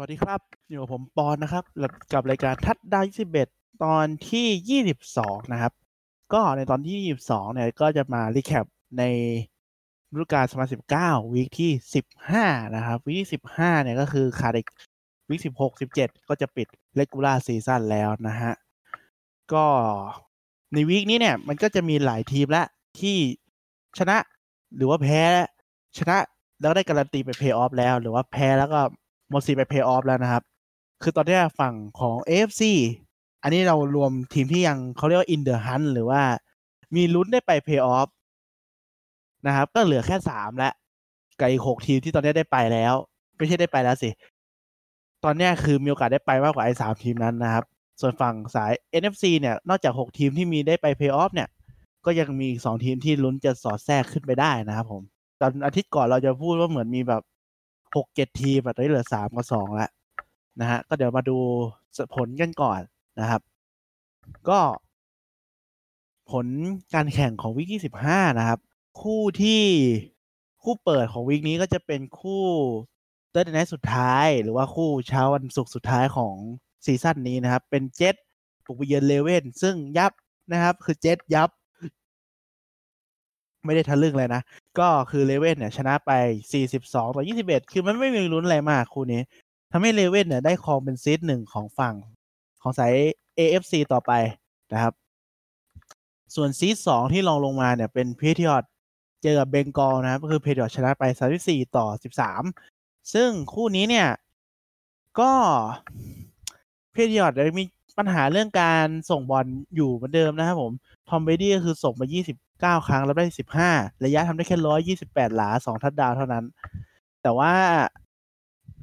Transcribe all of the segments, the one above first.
วัสดีครับ อยู่กับผมปอนนะครับ กับรายการทัดดาว21ตอนที่22นะครับ ก็ในตอนที่22เนี่ยก็จะมา recap ในฤดูกาล2019 week ที่15นะครับ week ที่15เนี่ยก็คือขาดอีก week 16 17ก็จะปิด regular season แล้วนะฮะ ก็ใน week นี้เนี่ย มันก็จะมีหลายทีมละที่ชนะหรือว่าแพ้ชนะแล้วได้การันตีไปเพย์ออฟแล้ว หรือว่าแพ้แล้วก็ หมดสิทธิ์ไปเพย์ออฟแล้วนะครับ คือตอนนี้ฝั่งของ AFC อันนี้เรารวมทีมที่ยังเขาเรียกว่า in the hunt หรือว่ามีลุ้นได้ไปเพย์ออฟนะครับ ก็เหลือแค่สามแล้วกับอีกหกทีมที่ตอนนี้ได้ไปแล้ว ไม่ใช่ได้ไปแล้วสิ ตอนนี้คือมีโอกาสได้ไปมากกว่าไอ้สามทีมนั้นนะครับ ส่วนฝั่งสาย NFC เนี่ย นอกจากหกทีมที่มีได้ไปเพย์ออฟเนี่ย ก็ยังมีอีกสองทีมที่ลุ้นจะสอดแทรกขึ้นไปได้นะครับผม ตอนอาทิตย์ก่อนเราจะพูดว่าเหมือนมีแบบ หกเจ็ดทีมแต่ตอนนี้เหลือสามกับสองแล้วนะฮะก็เดี๋ยวมาดูผลกันก่อนนะครับ ก็ ผลการแข่งของวิกที่สิบห้านะครับ คู่ที่คู่เปิดของวิกนี้ก็จะเป็นคู่เตอร์เดนสุดท้าย หรือว่าคู่เช้าวันศุกร์สุดท้ายของซีซั่นนี้นะครับ เป็นเจ็ตบุกไปเยือน Ravens ซึ่งยับนะครับ คือเจ็ตยับ ไม่ได้ทะลึ่งเลยนะ ก็คือ Ravens เนี่ยชนะไป 42 ต่อ 21 คือมันไม่มีลุ้นอะไรมากคู่นี้ทำให้ Ravens เนี่ยได้ครองเป็น seed หนึ่งของฝั่งของสาย AFC ต่อไปนะครับ ส่วน seed สองที่รองลงมาเนี่ยเป็น Patriots เจอกับ Bengals นะครับก็คือ Patriots ชนะไป 34 ต่อ 13 ซึ่งคู่นี้เนี่ย ก็ Patriots ได้มีปัญหาเรื่องการส่งบอลอยู่เหมือนเดิมนะครับผม Tom Brady ก็คือส่งมา 9 ครั้งแล้วได้ 15 ระยะทำได้แค่ 128 หลา 2 ทัดดาวเท่านั้น แต่ว่า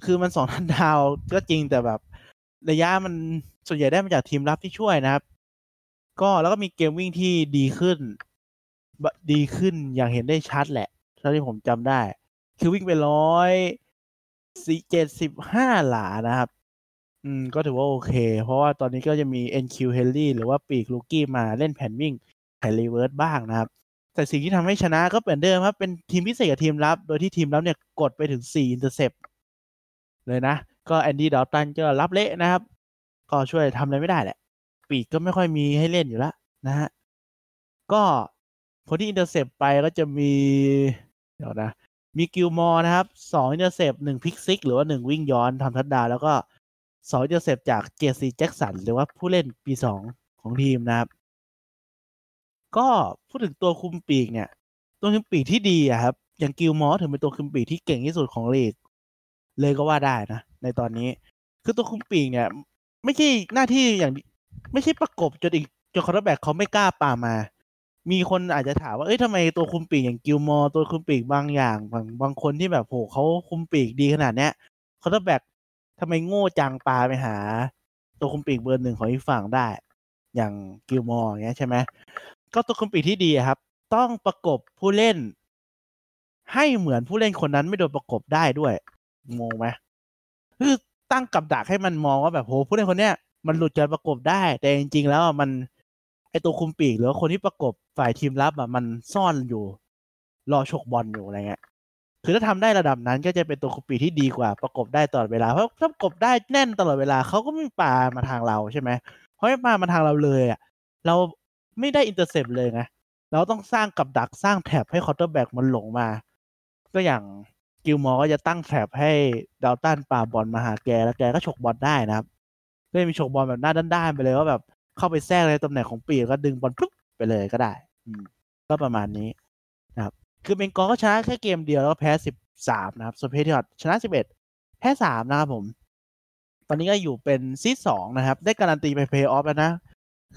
คือมัน 2 ทัดดาวก็จริงแต่แบบ ระยะมันส่วนใหญ่ได้มาจากทีมรับที่ช่วยนะครับ ก็แล้วก็มีเกมวิ่งที่ดีขึ้น ดีขึ้นอย่างเห็นได้ชัดแหละเท่าที่ผมจำได้ คือวิ่งไปร้อยสี่เจ็ดสิบห้าหลานะครับ อืม ก็ถือว่าโอเค เพราะว่าตอนนี้ก็จะมี N'Keal Harry หรือว่าปีก rookie มาเล่นแผนวิ่ง แผน reverse บ้างนะครับ แต่สิ่งที่ทำให้ชนะก็เหมือนเดิมครับ เป็นทีมพิเศษกับทีมรับ โดยที่ทีมรับเนี่ยกดไปถึง4 intercept เลยนะ ก็ Andy Dalton ก็รับเละนะครับ ก็ช่วยทำอะไรไม่ได้แหละ ปีกก็ไม่ค่อยมีให้เล่นอยู่แล้วนะฮะ ก็คนที่ intercept ไปก็จะมีเดี๋ยวนะมีกิลมอร์นะครับสอง intercept หนึ่ง pick six หรือว่าหนึ่งวิ่งย้อนทำทัดดาวแล้วก็สอง intercept จาก J.C. Jackson หรือว่าผู้เล่นปีสองของทีมนะครับ ก็พูดถึงตัวคุมปีกเนี่ย ตัวคุมปีกที่ดีอะครับ อย่างกิลมอร์ถือเป็นตัวคุมปีกที่เก่งที่สุดของลีก เลยก็ว่าได้นะ ในตอนนี้ คือตัวคุมปีกเนี่ย ไม่ใช่หน้าที่อย่างไม่ใช่ประกบจนอีกจน quarterback เขาไม่กล้าปามา มีคนอาจจะถามว่าเอ้ยทำไมตัวคุมปีกอย่างกิลมอร์ตัวคุมปีกบางอย่างบางบางคนที่แบบโหเขาคุมปีกดีขนาดเนี้ย quarterback ทำไมโง่จังปาไปหา ตัวคุมปีกเบอร์หนึ่งของอีกฝั่งได้ อย่างกิลมอร์เงี้ยใช่ไหม ก็ตัวคุมปีกที่ดีครับ ต้องประกบผู้เล่น ให้เหมือนผู้เล่นคนนั้นไม่โดนประกบได้ด้วยงงไหมคือตั้งกับดักให้มันมองว่าแบบโหผู้เล่นคนเนี้ยมันหลุดการประกบได้ แต่จริง ๆ แล้วมันไอตัวคุมปีกหรือคนที่ประกบฝ่ายทีมรับอะมันซ่อนอยู่ รอฉกบอลอยู่อะไรเงี้ยคือถ้าทำได้ระดับนั้นก็จะเป็นตัวคุมปีกที่ดีกว่า ประกบได้ตลอดเวลาเพราะถ้าประกบได้แน่นตลอดเวลาเขาก็ไม่ปามาทางเราใช่ไหมเพราะไม่ปามาทางเราเลยอะเรา ไม่ได้ intercept เลยไงเราต้องสร้างกับดักสร้าง trap ให้ quarterback มันหลงมา ก็อย่าง Gilmore ก็จะตั้ง trap ให้ดาวตัน ปาบอลมาหาแกแล้วแกก็ฉกบอลได้นะครับก็มีฉกบอลแบบหน้าด้านๆไปเลยว่าแบบเข้าไปแทรกในตำแหน่งของปีกก็ดึงบอลปุ๊บไปเลยก็ได้ อืม ก็ประมาณนี้นะครับ คือ Bengal ก็ชนะแค่เกมเดียวแล้วก็แพ้สิบสามนะครับส่วน Patriot ชนะสิบเอ็ดแพ้สามนะครับผม ตอนนี้ก็อยู่เป็น seed สองนะครับ ได้การันตีไปเพย์ออฟแล้วนะ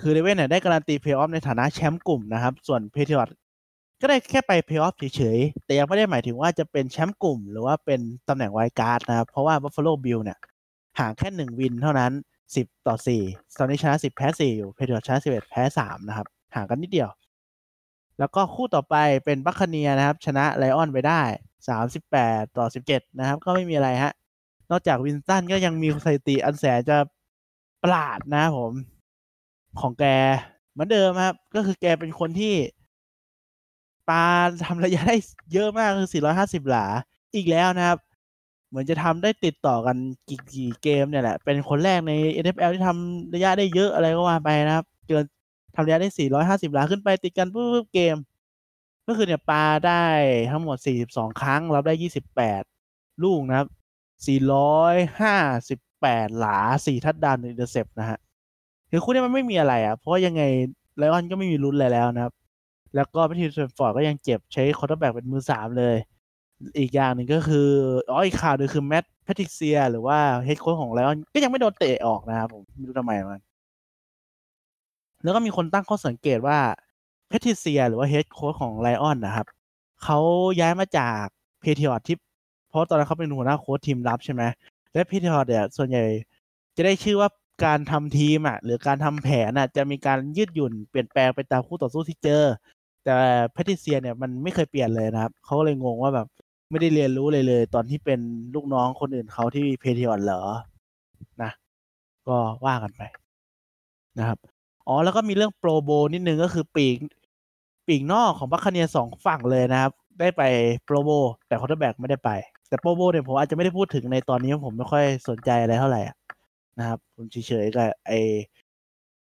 คือ Raven เนี่ยได้การันตีเพย์ออฟในฐานะแชมป์กลุ่มนะครับ ส่วน Patriotก็ได้แค่ไปเพย์ออฟเฉยๆ แต่ยังไม่ได้หมายถึงว่าจะเป็นแชมป์กลุ่ม หรือว่าเป็นตำแหน่ง wild card นะครับ เพราะว่า Buffalo Bill เนี่ยห่างแค่หนึ่ง win เท่านั้นสิบต่อสี่ตอนนี้ชนะสิบแพ้สี่อยู่ Patriot ชนะสิบเอ็ดแพ้สามนะครับ ห่างกันนิดเดียว แล้วก็คู่ต่อไปเป็น Buccaneer นะครับ ชนะ Lion ไปได้สามสิบแปดต่อสิบเจ็ดนะครับ ก็ไม่มีอะไรฮะ นอกจาก Winston ก็ยังมีสถิติอันแสนจะประหลาดนะผม ของแกเหมือนเดิมครับ ก็คือแกเป็นคนที่ปาทำระยะได้เยอะมากคือ 450 หลา อีกแล้วนะครับ เหมือนจะทำได้ติดต่อกันกี่กี่เกมเนี่ยแหละ เป็นคนแรกใน NFL ที่ทำระยะได้เยอะอะไรก็ว่าไปนะครับ เกินทำระยะได้ 450 หลาขึ้นไปติดกันปุ๊บเกม ก็คือเนี่ยปาได้ทั้งหมด 42 ครั้งรับได้ 28 ลูกนะครับ 458 หลา 4 touchdown intercept นะฮะ คือคู่นี้มันไม่มีอะไรอะ เพราะยังไง Lion ก็ไม่มีลุ้นอะไรแล้วนะครับ แล้วก็ Matthew Stafford ก็ยังเจ็บใช้ quarterback เป็นมือสามเลย อีกอย่างหนึ่งก็คืออ๋ออีกข่าวหนึ่งคือ Matt Patricia หรือว่า head coach ของ Lion ก็ยังไม่โดนเตะออกนะครับผมไม่รู้ทำไมมันแล้วก็มีคนตั้งข้อสังเกตว่า Patricia หรือว่า head coach ของ Lion นะครับเขาย้ายมาจาก Patriot ที่เพราะตอนนั้นเขาเป็นหัวหน้าโค้ชทีมรับใช่ไหมและ Patriot เนี่ยส่วนใหญ่จะได้ชื่อว่า การทำทีมอะ หรือการทำแผนอะ จะมีการยืดหยุ่นเปลี่ยนแปลงไปตามคู่ต่อสู้ที่เจอ แต่ Patricia เนี่ยมันไม่เคยเปลี่ยนเลยนะครับ เขาเลยงงว่าแบบไม่ได้เรียนรู้เลยเลย ตอนที่เป็นลูกน้องคนอื่นเขาที่ Patriot เหรอนะ ก็ว่ากันไปนะครับอ๋อแล้วก็มีเรื่อง Pro Bowl นิดนึงก็คือปีกปีกนอกของ Buccaneer สองฝั่งเลยนะครับ ได้ไป Pro Bowl แต่ quarterback ไม่ได้ไป แต่ Pro Bowl เนี่ยผมอาจจะไม่ได้พูดถึงในตอนนี้ผมไม่ค่อยสนใจอะไรเท่าไหร่ นะครับผมเฉยๆกับไอ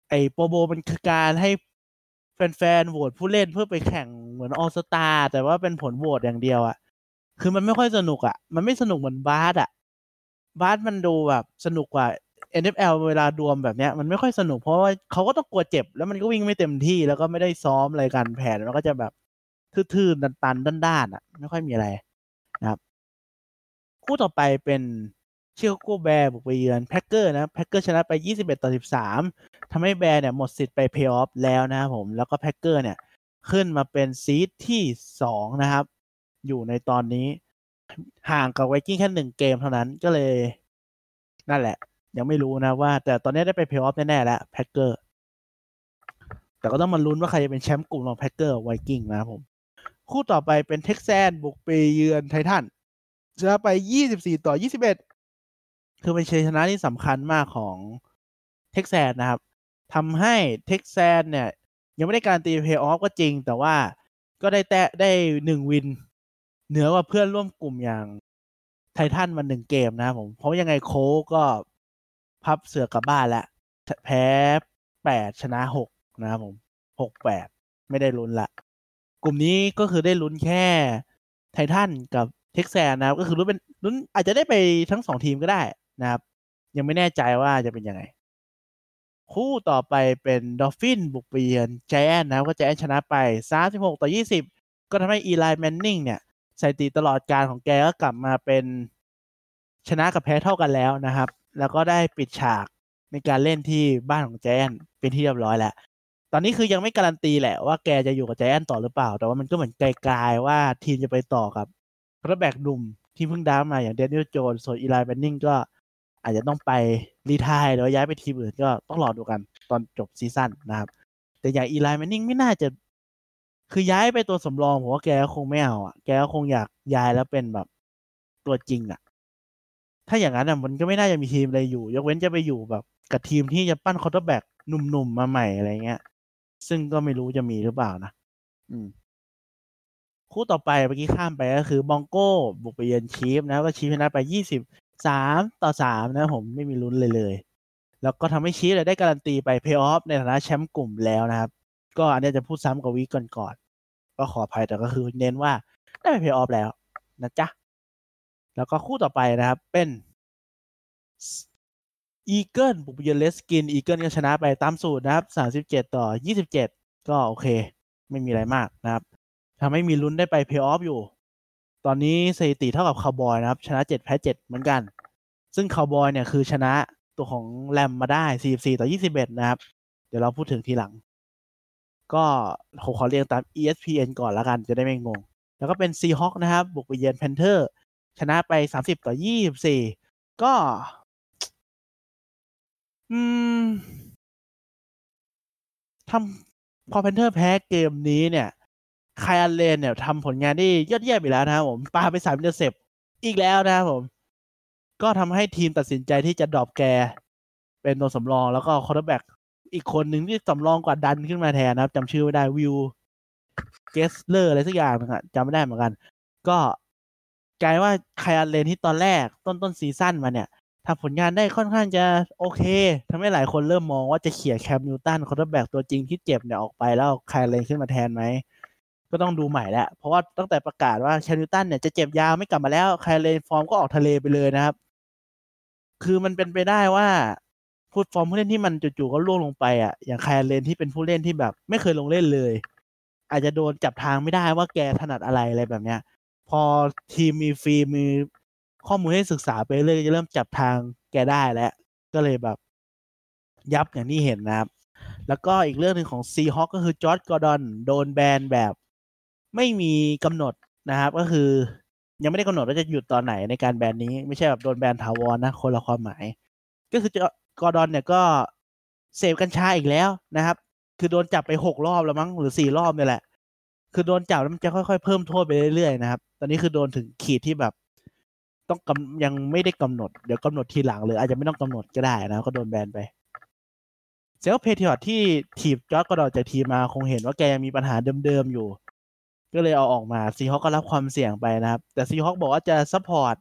ไอ Pro Bowl มันคือการให้แฟนๆโหวตผู้เล่นเพื่อไปแข่งเหมือน All-Star แต่ว่าเป็นผลโหวตอย่างเดียวอะคือมันไม่ค่อยสนุกอะมันไม่สนุกเหมือนบาสอะบาสมันดูแบบสนุกกว่า NFL เวลารวมแบบเนี้ย มันไม่ค่อยสนุกเพราะว่าเขาก็ต้องกลัวเจ็บ แล้วมันก็วิ่งไม่เต็มที่แล้วก็ไม่ได้ซ้อมอะไรกันแผนมันก็จะแบบทื่อๆตันๆด้านๆอะ ไม่ค่อยมีอะไรนะครับ คู่ต่อไปเป็น Chicago Bear บุกไปเยือน Packer นะ Packer ชนะไป 21 ต่อ 13 ทำให้ Bear เนี่ยหมดสิทธิ์ไปเพย์ออฟแล้วนะครับผม แล้วก็ Packer เนี่ยขึ้นมาเป็น seed ที่ 2 นะครับ อยู่ในตอนนี้ห่างกับไวกิ้งแค่หนึ่งเกมเท่านั้นก็เลย นั่นแหละ ยังไม่รู้นะว่า แต่ตอนนี้ได้ไปเพย์ออฟแน่ๆแล้ว Packer แต่ก็ต้องมาลุ้นว่าใครจะเป็นแชมป์กลุ่มของ Packer Viking นะครับผม คู่ต่อไปเป็น Texans บุกไปเยือนไททันชนะไป 24 ต่อ 21 คือเป็นชัยชนะที่สำคัญมากของ Texans นะครับทำให้ Texans เนี่ย ยังไม่ได้การันตีเพย์ออฟก็จริง แต่ว่าก็ได้แตะได้หนึ่ง win เหนือกว่าเพื่อนร่วมกลุ่มอย่างไททันมาหนึ่งเกมนะครับผม เพราะยังไงโค้ก็พับเสื่อกลับบ้านแล้วแพ้แปดชนะหกนะครับผมหกแปดไม่ได้ลุ้นละ กลุ่มนี้ก็คือได้ลุ้นแค่ไททันกับ Texans นะครับ ก็คือลุ้นเป็นลุ้นอาจจะได้ไปทั้งสองทีมก็ได้ นะครับ ยังไม่แน่ใจว่าจะเป็นยังไง คู่ต่อไปเป็น Dolphin บุกไปเยือนแจนนะครับก็แจนชนะไป 36 ต่อ 20 ก็ทำให้ Eli Manning เนี่ยสถิติตลอดการของแกก็กลับมาเป็นชนะกับแพ้เท่ากันแล้วนะครับ แล้วก็ได้ปิดฉากในการเล่นที่บ้านของแจนเป็นที่เรียบร้อยแล้ว ตอนนี้คือยังไม่การันตีแหละว่าแกจะอยู่กับแจนต่อหรือเปล่า แต่ว่ามันก็เหมือนกลายๆว่าทีมจะไปต่อกับ quarterback หนุ่มที่เพิ่งดามาอย่าง Daniel Jones ส่วน Eli Manning ก็ อาจจะต้องไป retire หรือว่าย้ายไปทีมอื่นก็ต้องรอดูกันตอนจบ season นะครับ แต่อย่าง Eli Manning ไม่น่าจะ คือย้ายไปตัวสำรองผมว่าแกคงไม่เอาอะแกคงอยากย้ายแล้วเป็นแบบตัวจริงอะ ถ้าอย่างนั้นอะมันก็ไม่น่าจะมีทีมอะไรอยู่ ยกเว้นจะไปอยู่แบบกับทีมที่จะปั้น quarterback หนุ่มๆมาใหม่อะไรเงี้ย ซึ่งก็ไม่รู้จะมีหรือเปล่านะอืมคู่ต่อไปเมื่อกี้ข้ามไปก็คือ Bronco บุกไปเยือน Chief นะก็ Chief ชนะไปยี่สิบ สามต่อสามนะผมไม่มีลุ้นเลยเลย แล้วก็ทำให้ Chief ได้การันตีไปเพย์ออฟในฐานะแชมป์กลุ่มแล้วนะครับ ก็อันนี้จะพูดซ้ำกับวีก่อนก่อนก็ขออภัยแต่ก็คือเน้นว่าได้ไปเพย์ออฟแล้วนะจ๊ะ แล้วก็คู่ต่อไปนะครับเป็น Eagle บุกเยือน Redskin Eagle ก็ชนะไปตามสูตรนะครับสามสิบเจ็ดต่อยี่สิบเจ็ดก็โอเค ไม่มีอะไรมากนะครับทำให้มีลุ้นได้ไปเพย์ออฟอยู่ ตอนนี้สถิติเท่ากับคาวบอยนะครับ ชนะเจ็ดแพ้เจ็ดเหมือนกัน ซึ่งคาวบอยเนี่ยคือชนะตัวของแรมมาได้สี่สี่ต่อยี่สิบเอ็ดนะครับ เดี๋ยวเราพูดถึงทีหลัง ก็ผมขอเรียงตาม ESPN ก่อนละกันจะได้ไม่งง แล้วก็เป็น Seahawk นะครับ บุกไปเยือน Panther ชนะไปสามสิบต่อยี่สิบสี่ก็ อืมทำพอ Panther แพ้เกมนี้เนี่ย Kyle Allen เนี่ยทำผลงานได้ยอดเยี่ยมอีกแล้วนะครับผมปาไปสาม interceptอีกแล้วนะครับผม ก็ทำให้ทีมตัดสินใจที่จะ drop แก เป็นตัวสำรองแล้วก็ quarterback อีกคนหนึ่งที่สำรองกว่าดันขึ้นมาแทนนะครับจำชื่อไม่ได้วิวเกสเลอร์อะไรสักอย่างนึงอะจำไม่ได้เหมือนกัน ก็กลายว่า Kyle Allen ที่ตอนแรกต้นต้น season มาเนี่ยทำผลงานได้ค่อนข้างจะโอเคทำให้หลายคนเริ่มมองว่าจะเขี่ย Cam Newton quarterback ตัวจริงที่เจ็บเนี่ยออกไปแล้ว Kyle Allen ขึ้นมาแทนไหม ก็ต้องดูใหม่แล้ว เพราะว่าตั้งแต่ประกาศว่า Cam Newton เนี่ยจะเจ็บยาวไม่กลับมาแล้ว Kyle Allen ฟอร์มก็ออกทะเลไปเลยนะครับ คือมันเป็นไปได้ว่าพูดฟอร์มผู้เล่นที่มันจู่ๆก็ร่วงลงไปอะอย่าง Kyle Allen ที่เป็นผู้เล่นที่แบบ ไม่เคยลงเล่นเลย อาจจะโดนจับทางไม่ได้ว่าแกถนัดอะไรอะไรแบบเนี้ย พอทีมมีฟิล์มมีข้อมูลให้ศึกษาไปเรื่อยจะเริ่มจับทางแกได้แล้ว ก็เลยแบบ ยับอย่างที่เห็นนะครับ แล้วก็อีกเรื่องหนึ่งของ Seahawks ก็คือ Josh Gordon โดนแบนแบบ ไม่มีกำหนดนะครับ ก็คือ ยังไม่ได้กำหนดว่าจะหยุดตอนไหนในการแบนนี้ ไม่ใช่แบบโดนแบนถาวรนะ คนละความหมาย ก็คือ Gordon เนี่ยก็เสพกัญชาอีกแล้วนะครับ คือโดนจับไปหกรอบแล้วมั้งหรือสี่รอบเนี่ยแหละ คือโดนจับแล้วมันจะค่อยๆเพิ่มโทษไปเรื่อยๆนะครับ ตอนนี้คือโดนถึงขีดที่แบบ ต้องกำยังไม่ได้กำหนด เดี๋ยวกำหนดทีหลังหรืออาจจะไม่ต้องกำหนดก็ได้นะ ก็โดนแบนไปเซลเพเทียร์ที่ทีบจอร์ดกระดอนจากทีมาคงเห็นว่าแกยังมีปัญหาเดิมๆอยู่ ก็เลยเอาออกมา Seahawks ก็รับความเสี่ยงไปนะครับ แต่ Seahawks บอกว่าจะ support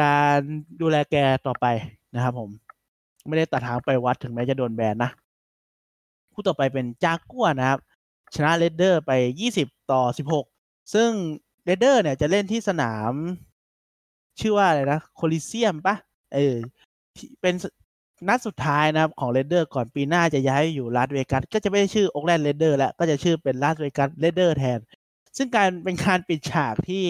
การดูแลแกต่อไปนะครับผม ไม่ได้ตัดหางปล่อยวัดถึงแม้จะโดนแบนนะ คู่ต่อไปเป็นจากัวนะครับ ชนะ Raiders ไป 20 ต่อ 16 ซึ่ง Raiders เนี่ยจะเล่นที่สนาม ชื่อว่าอะไรนะ Coliseum ปะเออเป็นนัดสุดท้ายนะครับของ Raiders ก่อนปีหน้าจะย้ายอยู่ลาสเวกัสก็จะไม่ได้ชื่อ Oakland Raiders แล้วก็จะชื่อเป็น Las Vegas Raiders แทน ซึ่งการเป็นการปิดฉากที่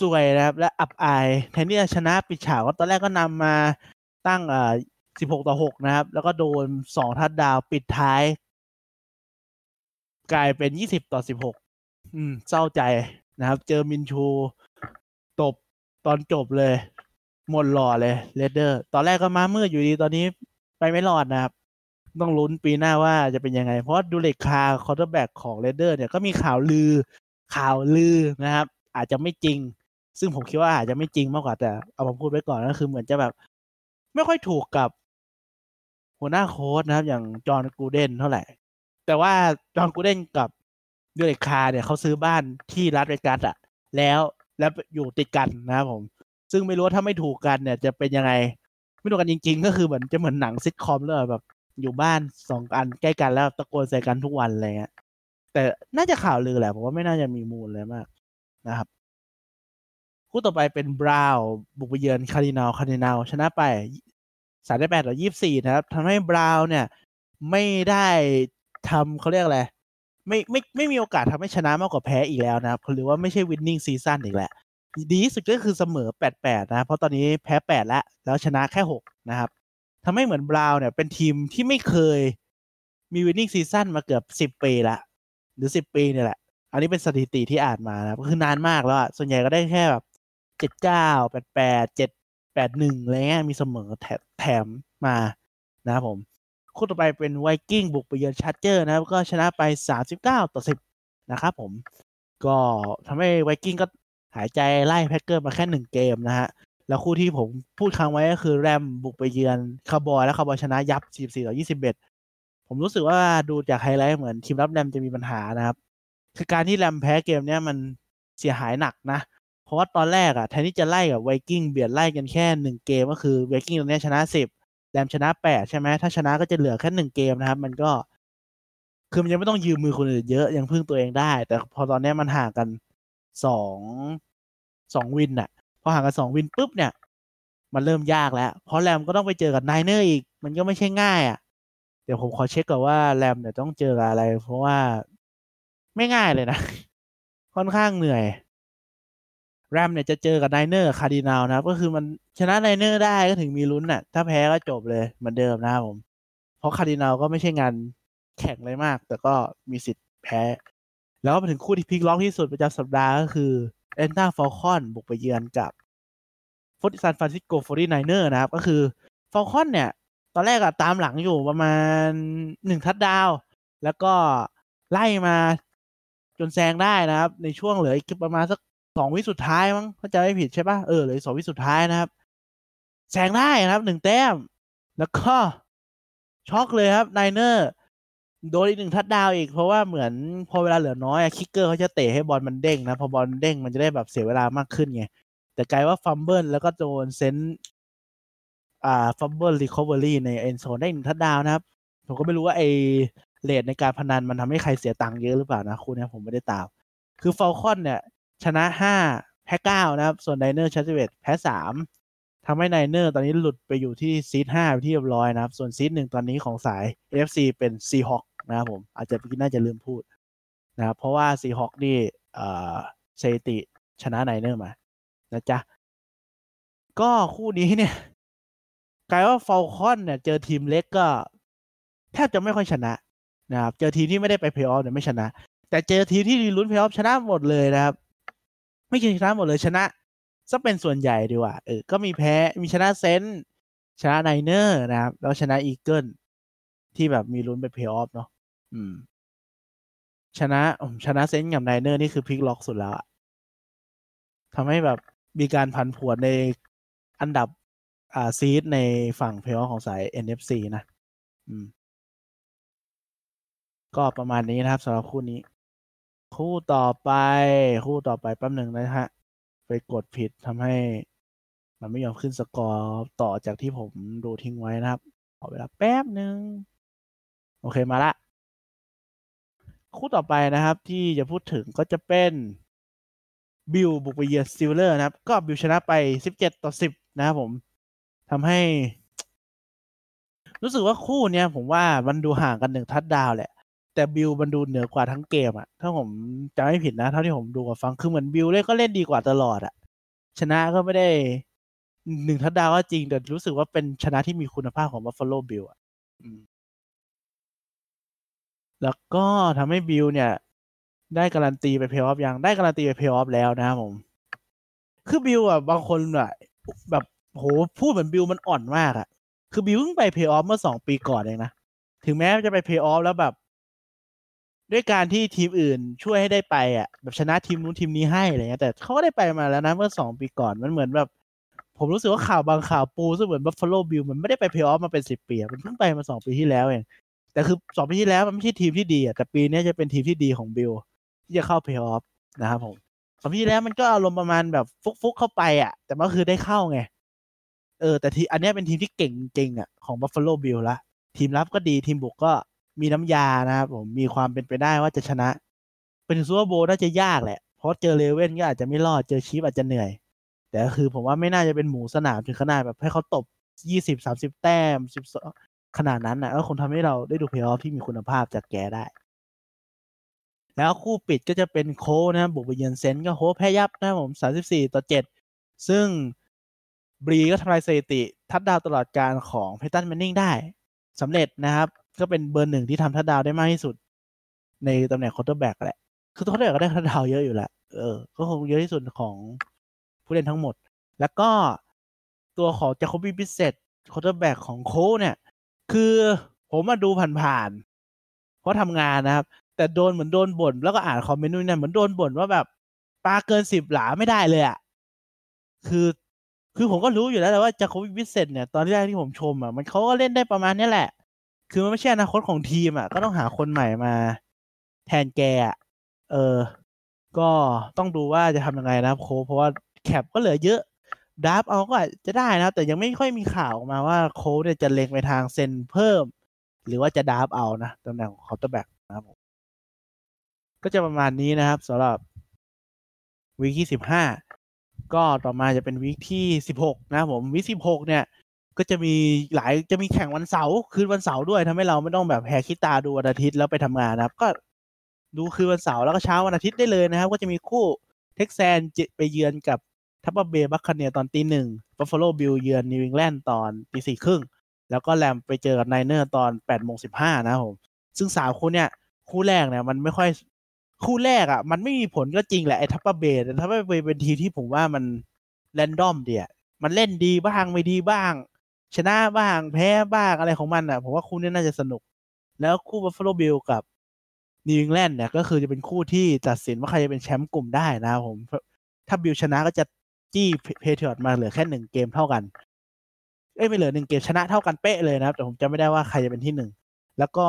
สวยนะครับ และอับอายแทนที่จะชนะปิดฉากก็ตอนแรกก็นำมาตั้งเอ่อ16 ต่อ 6 นะครับ แล้วก็โดน 2 ทัดดาวปิดท้าย กลายเป็น 20 ต่อ 16 อืม เศร้าใจนะครับ เจอ Minshew ตบตอนจบเลย หมดหล่อเลย Raiders ตอนแรกก็มาเมืดอยู่ดีตอนนี้ไปไม่รอดนะครับ ต้องลุ้นปีหน้าว่าจะเป็นยังไง เพราะ Derek Carr quarterback ของ Raiders เนี่ยก็มีข่าวลือข่าวลือนะครับ อาจจะไม่จริง ซึ่งผมคิดว่าอาจจะไม่จริงมากกว่าแต่เอามาพูดไว้ก่อนก็คือเหมือนจะแบบ ไม่ค่อยถูกกับหัวหน้าโค้ชนะครับ อย่างจอห์นกูเดนเท่าไหร่ แต่ว่าจอห์นกูเดนกับดูเล็กคาเนี่ยเขาซื้อบ้านที่รัสเวกัสอะแล้วแล้วอยู่ติดกันนะครับผม ซึ่งไม่รู้ว่าถ้าไม่ถูกกันเนี่ย จะเป็นยังไง ไม่ถูกกันจริง ๆ ก็คือเหมือนจะเหมือนหนังซิทคอมเลยแบบ อยู่บ้านสองอันใกล้กันแล้วตะโกนใส่กันทุกวันอะไรเงี้ยแต่น่าจะข่าวลือแหละผมว่าไม่น่าจะมีมูลเลยมากนะครับ คู่ต่อไปเป็นบราวบุกไปเยือนคารินาลคารินาลชนะไปสามสิบแปดต่อยี่สิบสี่นะครับทำให้ Browns เนี่ย ไม่ได้ทำเขาเรียกอะไรไม่ไม่ไม่มีโอกาสทำให้ชนะมากกว่าแพ้อีกแล้วนะครับหรือว่าไม่ใช่ winning season อีกแหละดีที่สุดก็คือเสมอ8-8นะ เพราะตอนนี้แพ้8แล้ว แล้วชนะแค่6นะครับ ทำให้เหมือน Browns เนี่ยเป็นทีมที่ไม่เคยมี winning season มาเกือบ10ปีละหรือ10ปีเนี่ยแหละ อันนี้เป็นสถิติที่อ่านมานะก็คือนานมากแล้วอะส่วนใหญ่ก็ได้แค่แบบ79 88 7 81อะไรเงี้ยมีเสมอแถมมานะครับผมคู่ต่อไปเป็น Vikings บุกไปเยือน Chargers นะครับ ก็ชนะไป 39 ต่อ 10 นะครับผม ก็ทำให้ Vikings ก็หายใจไล่ Packers มาแค่หนึ่งเกมนะฮะ แล้วคู่ที่ผมพูดค้างไว้ก็คือ Rams บุกไปเยือนคาร์บอยและคาร์บอยชนะยับ 44 ต่อ 21 ผมรู้สึกว่าดูจากไฮไลท์เหมือนทีมรับ Rams จะมีปัญหานะครับ คือการที่ Rams แพ้เกมเนี้ยมันเสียหายหนักนะ เพราะว่าตอนแรกอะแทนที่จะไล่กับ Vikings เบียดไล่กันแค่หนึ่งเกมก็คือ Vikings ตรงนี้ชนะ10 Rams ชนะ8ใช่ไหมถ้าชนะก็จะเหลือแค่หนึ่งเกมนะครับ มันก็ คือมันยังไม่ต้องยืมมือคนอื่นเยอะยังพึ่งตัวเองได้ แต่พอตอนนี้มันห่างกันสองสอง win อะ พอห่างกันสอง win ปุ๊บเนี่ย มันเริ่มยากแล้ว เพราะ Rams ก็ต้องไปเจอกับ Niners อีก มันก็ไม่ใช่ง่ายอะเดี๋ยวผมขอเช็คก่อนว่า Rams เนี่ยต้องเจอกับอะไร เพราะว่าไม่ง่ายเลยนะ ค่อนข้างเหนื่อย Rams เนี่ยจะเจอกับ Niners Cardinals นะครับก็คือมันชนะ Niners ได้ก็ถึงมีลุ้นน่ะ ถ้าแพ้ก็จบเลยเหมือนเดิมนะครับผม เพราะ Cardinals ก็ไม่ใช่งานแข็งเลยมาก แต่ก็มีสิทธิ์แพ้ แล้วก็ไปถึงคู่ที่พลิกล็อกที่สุดประจำสัปดาห์ก็คือ Atlanta Falcons บุกไปเยือนกับ Forty San Francisco Forty Niners นะครับ ก็คือFalcons เนี่ย ตอนแรกอะตามหลังอยู่ประมาณหนึ่งทัดดาว แล้วก็ไล่มาจนแซงได้นะครับ ในช่วงเหลืออีกประมาณสักสองวิสุดท้ายมั้งถ้าจะไม่ผิดใช่ปะเออเหลือสองวิสุดท้ายนะครับแซงได้นะครับหนึ่งแต้ม แล้วก็ช็อกเลยครับ Niners โดนอีกหนึ่ง touchdown อีกเพราะว่าเหมือนพอเวลาเหลือน้อย kicker เขาจะเตะให้บอลมันเด้งนะพอบอลเด้งมันจะได้แบบเสียเวลามากขึ้นไงแต่กลายว่าฟัมเบิลแล้วก็โดนเซนอ่าฟัมเบิลรีคอเวอรี่ในเอ็นโซนได้หนึ่งทัดดาวนะครับผมก็ไม่รู้ว่าไอเลทในการพนันมันทำให้ใครเสียตังค์เยอะหรือเปล่านะคู่นี้ผมไม่ได้ตาม คือฟอลคอนเนี่ย ชนะห้าแพ้เก้านะครับ ส่วนไดเนอร์ชัตเวตแพ้สามทำให้ไนเนอร์ตอนนี้หลุดไปอยู่ที่ซีดห้าที่เรียบร้อยนะครับ ส่วนซีดหนึ่งตอนนี้ของสาย FC เป็นซีฮอค นะครับผมอาจจะน่าจะลืมพูดนะครับเพราะว่า Seahawk นี่เอ่อสถิติชนะ Niner มานะจ๊ะ ก็คู่นี้เนี่ยกลายว่า Falcon เนี่ย เจอทีมเล็กก็แทบจะไม่ค่อยชนะนะครับ เจอทีมที่ไม่ได้ไปเพลย์ออฟเนี่ยไม่ชนะ แต่เจอทีมที่ลุ้นเพลย์ออฟชนะหมดเลยนะครับ ไม่ใช่ชนะหมดเลยชนะซะเป็นส่วนใหญ่ดีกว่าเออก็มีแพ้มีชนะ Saint ชนะ Niner นะครับ แล้วชนะ Eagle ที่แบบมีลุ้นไปเพลย์ออฟเนาะอืม ชนะชนะ Saint กับ Niner นี่คือพลิกล็อกสุดแล้วอะทำให้แบบมีการผันผวนในอันดับอ่า seed ในฝั่งเพลย์ออฟของสาย NFC นะอืม ก็ประมาณนี้นะครับสำหรับคู่นี้ คู่ต่อไป คู่ต่อไปแป๊บหนึ่งนะฮะ ไปกดผิดทำให้มันไม่ยอมขึ้นสกอร์ต่อจากที่ผมดูทิ้งไว้นะครับขอเวลาแป๊บหนึ่ง โอเคมาละ คู่ต่อไปนะครับ ที่จะพูดถึงก็จะเป็นบิลบุกไปเยือน Steeler นะครับ ก็บิลชนะไป17ต่อ10นะครับผมทำให้ รู้สึกว่าคู่เนี้ยผมว่ามันดูห่างกันหนึ่งทัดดาวแหละ แต่บิลมันดูเหนือกว่าทั้งเกมอะถ้าผมจำไม่ผิดนะ เท่าที่ผมดูกับฟังคือเหมือนบิลเล่นก็เล่นดีกว่าตลอดอะชนะก็ไม่ได้หนึ่งทัดดาวก็จริงแต่รู้สึกว่าเป็นชนะที่มีคุณภาพของ Buffalo Bill อะ แล้วก็ทำให้บิลเนี่ย ได้การันตีไปเพลย์ออฟยังได้การันตีไปเพลย์ออฟแล้วนะครับผม คือบิลอะบางคนอะแบบโหพูดเหมือนบิลมันอ่อนมากอะ คือบิลเพิ่งไปเพลย์ออฟเมื่อสองปีก่อนเองนะ ถึงแม้จะไปเพลย์ออฟแล้วแบบ ด้วยการที่ทีมอื่นช่วยให้ได้ไปอะ แบบชนะทีมนู้นทีมนี้ให้อะไรเงี้ยแต่เขาก็ได้ไปมาแล้วนะเมื่อสองปีก่อนมันเหมือนแบบผมรู้สึกว่าข่าวบางข่าวพูดซะเหมือน Buffalo Bill มันไม่ได้ไปเพลย์ออฟมาเป็นสิบปี มันเพิ่งไปมาสองปีที่แล้วเอง แต่คือสองปีที่แล้วมันไม่ใช่ทีมที่ดีอะแต่ปีนี้จะเป็นทีมที่ดีของบิลที่จะเข้าเพลย์ออฟนะครับผมสองปีที่แล้วมันก็อารมณ์ประมาณแบบฟลุกๆเข้าไปอะ แต่มันก็คือได้เข้าไงเออแต่ทีมอันนี้เป็นทีมที่เก่งจริงอะของ Buffalo Bill ละทีมรับก็ดีทีมบุกก็มีน้ำยานะครับผมมีความเป็นไปได้ว่าจะชนะ เป็น Super Bowl น่าจะยากแหละ เพราะเจอ Raven ก็อาจจะไม่รอดเจอ Chief อาจจะเหนื่อย แต่คือผมว่าไม่น่าจะเป็นหมูสนามถึงขนาดแบบให้เขาตบยี่สิบสามสิบแต้มสิบ ขนาดนั้นนะก็คงทำให้เราได้ดูเพลย์ออฟที่มีคุณภาพจากแกได้ แล้วคู่ปิดก็จะเป็นโคนะบุกไปเยือน Saint ก็โหแพ้ยับนะผมสามสิบสี่ต่อเจ็ดซึ่ง Brees ก็ทำลายสถิติ touchdown ตลอดกาลของ Peyton Manning ได้สำเร็จนะครับ ก็เป็นเบอร์หนึ่งที่ทำทัดดาวได้มากที่สุด ในตำแหน่ง quarterback แหละ คือ quarterback ก็ได้ touchdown เยอะอยู่แหละเออ ก็คงเยอะที่สุดของผู้เล่นทั้งหมด แล้วก็ตัวของ Jacoby Brissett quarterback ของ Colt เนี่ย คือผมมาดูผ่านๆเพราะทำงานนะครับ แต่โดนเหมือนโดนบ่นแล้วก็อ่าน comment นู่นนั่นเหมือนโดนบ่นว่าแบบปาเกินสิบหลาไม่ได้เลยอะ่ะคือคือผมก็รู้อยู่แล้วว่า Jacoby Brissett เนี่ยตอนแรกที่ผมชมอะมันเขาก็เล่นได้ประมาณนี้แหละ คือมันไม่ใช่อนาคตของทีมอะ ก็ต้องหาคนใหม่มา แทนแกอะเออ ก็ต้องดูว่าจะทำยังไงนะครับ Colt เพราะว่า cap ก็เหลือเยอะ draft เอาก็จะได้นะแต่ยังไม่ค่อยมีข่าวออกมาว่า Colt จะเล็งไปทาง sign เพิ่ม หรือว่าจะ draft เอานะตำแหน่งของ quarterback นะครับผมก็จะประมาณนี้นะครับสำหรับ week ที่สิบห้าก็ต่อมาจะเป็น week ที่สิบหกนะครับผม week สิบหกเนี่ย ก็จะมีหลายจะมีแข่งวันเสาร์คืนวันเสาร์ด้วยทำให้เราไม่ต้องแบบแหกขี้ตาดูวันอาทิตย์แล้วไปทำงานนะครับ ก็ดูคืนวันเสาร์แล้วก็เช้าวันอาทิตย์ได้เลยนะครับ ก็จะมีคู่ Texan ไปเยือนกับ Tampa Bay Buccaneer ตอนตีหนึ่ง Buffalo Bill เยือน New England ตอนตีสี่ครึ่งแล้วก็แลมไปเจอกับ Niner ตอนแปดโมงสิบห้านะครับผม ซึ่งสามคู่เนี่ย คู่แรกเนี่ยมันไม่ค่อยคู่แรกอะ่ะ มันไม่มีผลก็จริงแหละ ไอ้ Tampa Bay แต่ Tampa Bay เป็นทีมที่ผมว่ามันrandom เดี๋ยวมันเล่นดีบ้างไม่ดีบ้าง ชนะบ้างแพ้บ้างอะไรของมันอะ ผมว่าคู่นี้น่าจะสนุก แล้วคู่ Buffalo Bill กับ New England เนี่ยก็คือจะเป็นคู่ที่ตัดสินว่าใครจะเป็นแชมป์กลุ่มได้นะผม ถ้าบิลชนะก็จะ จี้ Patriot มาเหลือแค่หนึ่งเกมเท่ากัน เอ้ยไม่เหลือหนึ่งเกมชนะเท่ากันเป๊ะเลยนะครับ แต่ผมจำไม่ได้ว่าใครจะเป็นที่หนึ่งแล้วก็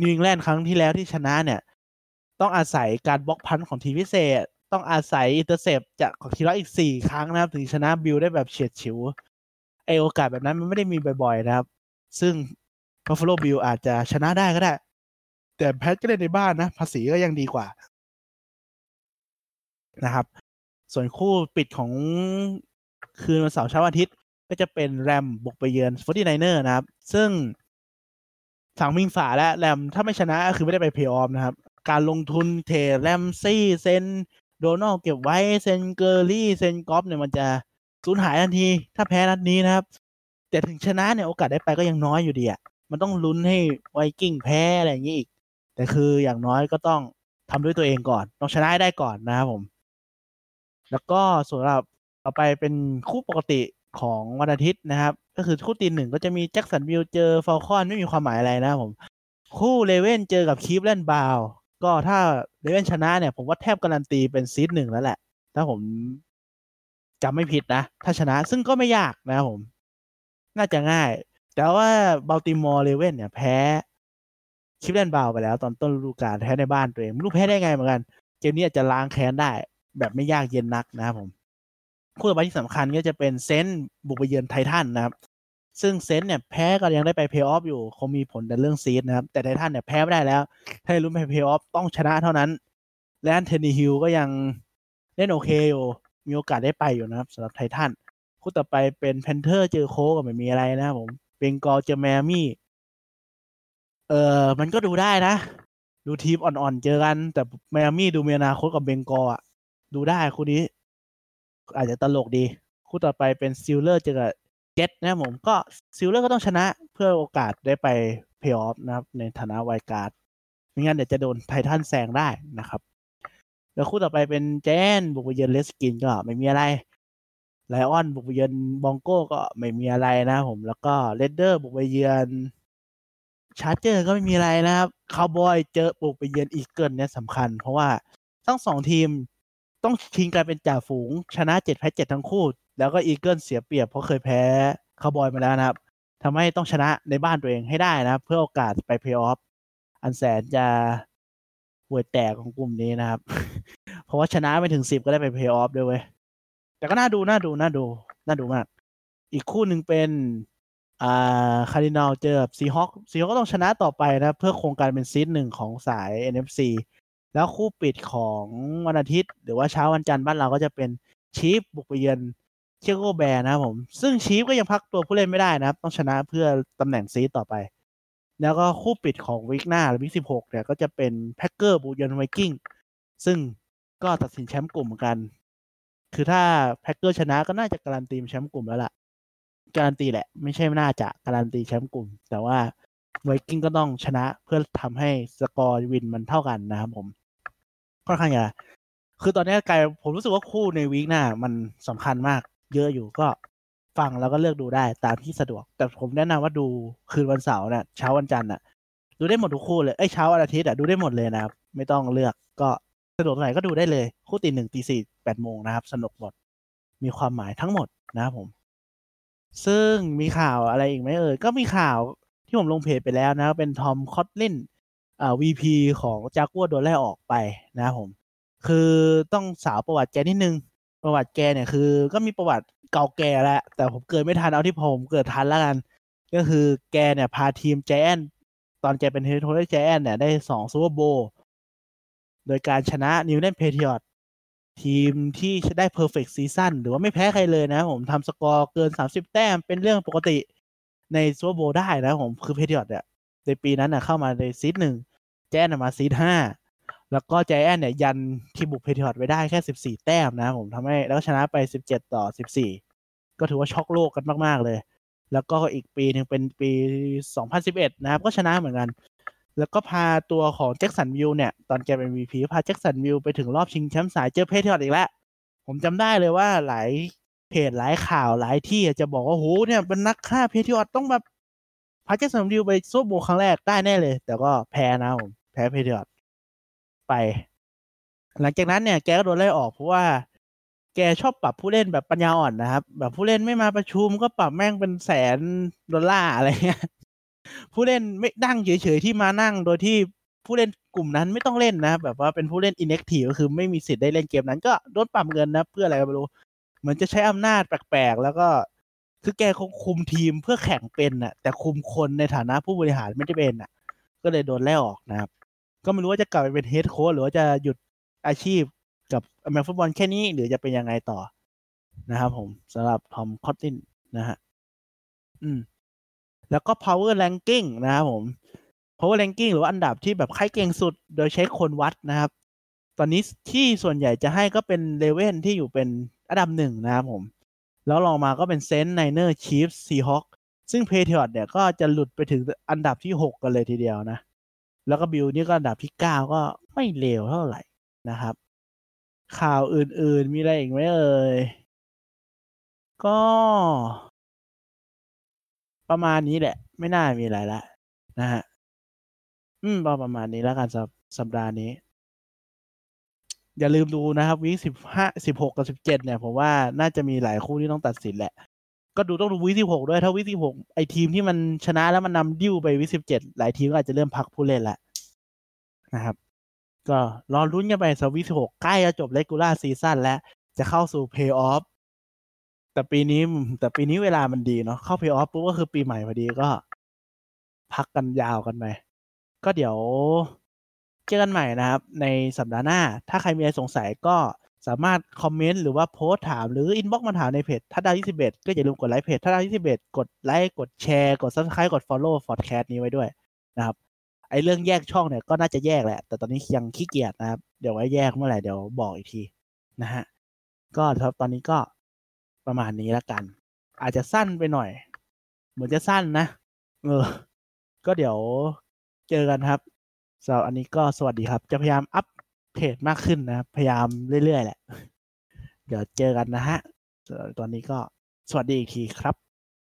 New England ครั้งที่แล้วที่ชนะเนี่ย ต้องอาศัยการ block punt ของทีมพิเศษ ต้องอาศัย intercept จากของทีมรับอีกสี่ครั้งนะครับ ถึงชนะบิลได้แบบเฉียดฉิวไอ้โอกาสแบบนั้นมันไม่ได้มีบ่อยๆนะครับ ซึ่ง Buffalo Bill อาจจะชนะได้ก็ได้ แต่ Pat ก็เล่นในบ้านนะ ภาษีก็ยังดีกว่านะครับ ส่วนคู่ปิดของคืนวันเสาร์เช้าอาทิตย์ ก็จะเป็นแรมบุกไปเยือน Forty Niner นะครับ ซึ่งฝั่งมิงฝาและแรมถ้าไม่ชนะก็คือไม่ได้ไปเพย์ออฟนะครับ การลงทุนเทแรมซี่เซนโดนัลเก็บไว้เซนเกอร์ลี่เซนกอฟเนี่ยมันจะสูญหายทันที ถ้าแพ้นัดนี้นะครับ แต่ถึงชนะเนี่ยโอกาสได้ไปก็ยังน้อยอยู่ดีอะมันต้องลุ้นให้ไวกิ้งแพ้อะไรอย่างนี้อีก แต่คืออย่างน้อยก็ต้องทำด้วยตัวเองก่อน ต้องชนะให้ได้ก่อนนะครับผม แล้วก็สำหรับต่อไปเป็นคู่ปกติของวันอาทิตย์นะครับ ก็คือคู่ตีหนึ่งก็จะมี Jacksonville เจอ Falcon ไม่มีความหมายอะไรนะผม คู่ Raven เจอกับ Cleveland Brown ก็ถ้า Raven ชนะเนี่ย ผมว่าแทบการันตีเป็น seed หนึ่งแล้วแหละ ถ้าผมจำไม่ผิดนะ ถ้าชนะซึ่งก็ไม่ยากนะครับผม น่าจะง่าย แต่ว่า Baltimore Raven เนี่ย แพ้ Cleveland Brown ไปแล้ว ตอนต้นฤดูกาลแพ้ในบ้านตัวเองไม่รู้แพ้ได้ไงเหมือนกัน เกมนี้อาจจะล้างแค้นได้ แบบไม่ยากเย็นนักนะครับผมคู่ต่อไปที่สำคัญก็จะเป็น Saints บุกไปเยือน Titans นะครับ ซึ่ง Saints เนี่ยแพ้ก็ยังได้ไปเพย์ออฟอยู่คงมีผลในเรื่อง seed นะครับ แต่ Titans เนี่ยแพ้ไม่ได้แล้ว ถ้าลุ้นไปเพย์ออฟต้องชนะเท่านั้น และ Ryan Tannehill ก็ยังเล่นโอเคอยู่ มีโอกาสได้ไปอยู่นะครับสำหรับ Titans คู่ต่อไปเป็น Panthers เจอ Colts ก็ไม่มีอะไรนะครับผม Bengals เจอ Miami เออมันก็ดูได้นะ ดูทีมอ่อนๆเจอกัน แต่ Miami ดูมีอนาคตกับ Bengals อะ ดูได้คู่นี้ อาจจะตลกดี คู่ต่อไปเป็น Steelers เจอกับเจ็ตนะผมก็ Steelers ก็ต้องชนะเพื่อโอกาสได้ไปเพย์ออฟนะครับ ในฐานะ wild card ไม่งั้นเดี๋ยวจะโดน Titans แซงได้นะครับ แล้วคู่ต่อไปเป็น Giants บุกไปเยือน Redskins ก็ไม่มีอะไร Lions บุกไปเยือน Broncos ก็ไม่มีอะไรนะผมแล้วก็ Raiders บุกไปเยือนChargers ก็ไม่มีอะไรนะครับคาวบอยเจอบุกไปเยือน Eagles เนี่ยสำคัญ เพราะว่าทั้งสองทีม ต้องชิงกันเป็นจ่าฝูง ชนะเจ็ดแพ้เจ็ดทั้งคู่ แล้วก็ Eagles เสียเปรียบเพราะเคยแพ้คาวบอยมาแล้วนะครับทำให้ต้องชนะในบ้านตัวเองให้ได้นะครับ เพื่อโอกาสไปเพลย์ออฟอันแสนจะห่วยแตกของกลุ่มนี้นะครับ เพราะว่าชนะไปถึงสิบก็ได้ไปเพลย์ออฟด้วยเว้ยแต่ก็น่าดูน่าดูน่าดูน่าดูมาก อีกคู่หนึ่งเป็นอ่า Cardinals เจอ Seahawks Seahawks ก็ต้องชนะต่อไปนะ เพื่อโอกาสเป็น seed หนึ่งของสาย NFC แล้วคู่ปิดของวันอาทิตย์ หรือว่าเช้าวันจันทร์บ้านเราก็จะเป็น Chiefs บุกไปเยือน Chicago Bears นะครับผม ซึ่ง Chiefs ก็ยังพักตัวผู้เล่นไม่ได้นะครับ ต้องชนะเพื่อตำแหน่ง seed ต่อไป แล้วก็คู่ปิดของ week หน้าหรือ week สิบหกเนี่ยก็จะเป็น Packers บุกเยือน Vikings ซึ่งก็ตัดสินแชมป์กลุ่มเหมือนกัน คือถ้า Packers ชนะก็น่าจะการันตีแชมป์กลุ่มแล้วล่ะ การันตีแหละ ไม่ใช่น่าจะการันตีแชมป์กลุ่ม แต่ว่า Vikings ก็ต้องชนะเพื่อทำให้สกอร์ win มันเท่ากันนะครับผมค่อนข้างจะคือตอนนี้กายผมรู้สึกว่าคู่ใน week หน้ามันสำคัญมากเยอะอยู่ก็ฟังแล้วก็เลือกดูได้ตามที่สะดวก แต่ผมแนะนำว่าดูคืนวันเสาร์เนี่ยเช้าวันจันทร์น่ะ ดูได้หมดทุกคู่เลย เอ้ยเช้าวันอาทิตย์อะดูได้หมดเลยนะครับ ไม่ต้องเลือกก็สะดวกไหนก็ดูได้เลย คู่ตีหนึ่งตีสี่แปดโมงนะครับ สนุกหมดมีความหมายทั้งหมดนะครับผม ซึ่งมีข่าวอะไรอีกไหมเอ่ยก็มีข่าว ที่ผมลงเพจไปแล้วนะเป็นทอมคอตลินอ่า VP ของจากัวโดนไล่ออกไปนะผม คือต้องสาวประวัติแกนิดนึง ประวัติแกเนี่ยคือ ก็มีประวัติเก่าแก่แล้วแต่ผมเกิดไม่ทันเอาที่ผมเกิดทันแล้วกัน ก็คือแกเนี่ยพาทีมแจนตอนแกเป็นเฮดโค้ชแจนเนี่ยได้สองซูเปอร์โบโดยการชนะนิวเ l นเพเทียร์ทีมที่ได้เพอร์เฟกต์ซีซั่นหรือว่าไม่แพ้ใครเลยนะผมทำสกอร์เกิน 30 แต้มเป็นเรื่องปกติ ใน Super Bowl ได้นะผมคือ Patriots เนี่ยในปีนั้นน่ะเข้ามาใน seed หนึ่ง Giants มา seed ห้าแล้วก็ Giants เนี่ยยันที่บุก Patriots ไว้ได้แค่14แต้มนะผมทำให้แล้วชนะไป17ต่อ14ก็ถือว่าช็อกโลกกันมากๆเลย แล้วก็อีกปีหนึ่งเป็นปี2011นสิบเอ็ดนะครับ ก็ชนะเหมือนกัน แล้วก็พาตัวของ Jacksonville เนี่ย ตอนแกเป็น VP พา Jacksonville ไปถึงรอบชิงแชมป์สายเจอ Patriots อีกแล้ว ผมจำได้เลยว่าหลาย เพจหลายข่าวหลายที่จะบอกว่าโหเนี่ยเป็นนักฆ่า Patriots ต้องแบบพา Jacksonville ไป Super Bowl ครั้งแรกได้แน่เลย แต่ก็แพ้นะผมแพ้ Patriots ไป หลังจากนั้นเนี่ยแกก็โดนไล่ออกเพราะว่าแกชอบปรับผู้เล่นแบบปัญญาอ่อนนะครับ แบบผู้เล่นไม่มาประชุมก็ปรับแม่งเป็นแสนดอลลาร์อะไรเงี้ยผู้เล่นไม่นั่งเฉยๆที่มานั่งโดยที่ผู้เล่นกลุ่มนั้นไม่ต้องเล่นนะแบบว่าเป็นผู้เล่น inactive ก็คือไม่มีสิทธิ์ได้เล่นเกมนั้นก็โดนปรับเงินนะ เพื่ออะไรก็ไม่รู้ เหมือนจะใช้อำนาจแปลกๆ แล้วก็คือแกคงคุมทีมเพื่อแข่งเป็นน่ะ แต่คุมคนในฐานะผู้บริหารไม่ได้เป็นน่ะ ก็เลยโดนไล่ออกนะครับ ก็ไม่รู้ว่าจะกลับไปเป็นเฮดโค้ชหรือว่าจะหยุดอาชีพกับอเมริกันฟุตบอลแค่นี้ หรือจะเป็นยังไงต่อนะครับผมสำหรับ Tom Coughlin นะฮะอืม แล้วก็ power ranking นะครับผม power ranking หรือว่าอันดับที่แบบใครเก่งสุด โดยใช้คนวัดนะครับ ตอนนี้ที่ส่วนใหญ่จะให้ก็เป็น Ravens ที่อยู่เป็น อันดับหนึ่งนะครับผม แล้วรองมาก็เป็น Saints Niners Chiefs Seahawks ซึ่ง Patriots เนี่ยก็จะหลุดไปถึงอันดับที่หกกันเลยทีเดียวนะ แล้วก็บิลนี่ก็อันดับที่เก้าก็ไม่เลวเท่าไหร่นะครับ ข่าวอื่นๆมีอะไรอีกไหมเอ่ย ก็ ประมาณนี้แหละ ไม่น่ามีอะไรละนะฮะ อืมประมาณนี้แล้วกันสำหรับสัปดาห์นี้ อย่าลืมดูนะครับวีสิบห้าสิบหกกับสิบเจ็ดเนี่ยผมว่าน่าจะมีหลายคู่ที่ต้องตัดสินแหละ ก็ดูต้องดูวีสิบหกด้วย ถ้าวีสิบหกไอทีมที่มันชนะแล้วมันนำดิ้วไปวีสิบเจ็ดหลายทีมก็อาจจะเริ่มพักผู้เล่นละนะครับ ก็รอรุ้นกันไปสวิสหกใกล้จะจบเลกูล่าซีซั่นแล้วจะเข้าสู่เพย์ออฟแต่ปีนี้แต่ปีนี้เวลามันดีเนาะเข้าเพย์ออฟปุ๊บก็คือปีใหม่พอดีก็ พักกันยาวกันไปก็เดี๋ยว เจอกันใหม่นะครับ ในสัปดาห์หน้า ถ้าใครมีอะไรสงสัยก็สามารถคอมเมนต์หรือว่าโพสต์ถามหรืออินบ็อกซ์มาถามในเพจถ้าดาวที่สิบเอ็ดก็อย่าลืมกดไลค์เพจถ้าดาวที่สิบเอ็ดกดไลค์กดแชร์ กดซับสไครต์กดฟอลโล่ฟอร์ดแคสต์นี้ไว้ด้วยนะครับไอเรื่องแยกช่องเนี่ยก็น่าจะแยกแหละ แต่ตอนนี้ยังขี้เกียจนะครับเดี๋ยวไว้แยกเมื่อไหร่เดี๋ยวบอกอีกทีนะฮะก็ครับตอนนี้ก็ประมาณนี้แล้วกัน อาจจะสั้นไปหน่อย เหมือนจะสั้นนะเออ ก็เดี๋ยวเจอกันครับ สำหรับอันนี้ก็สวัสดีครับ จะพยายามอัปเดตมากขึ้นนะครับ พยายามเรื่อยๆแหละ เดี๋ยวเจอกันนะฮะตอนนี้ก็สวัสดีอีกทีครับ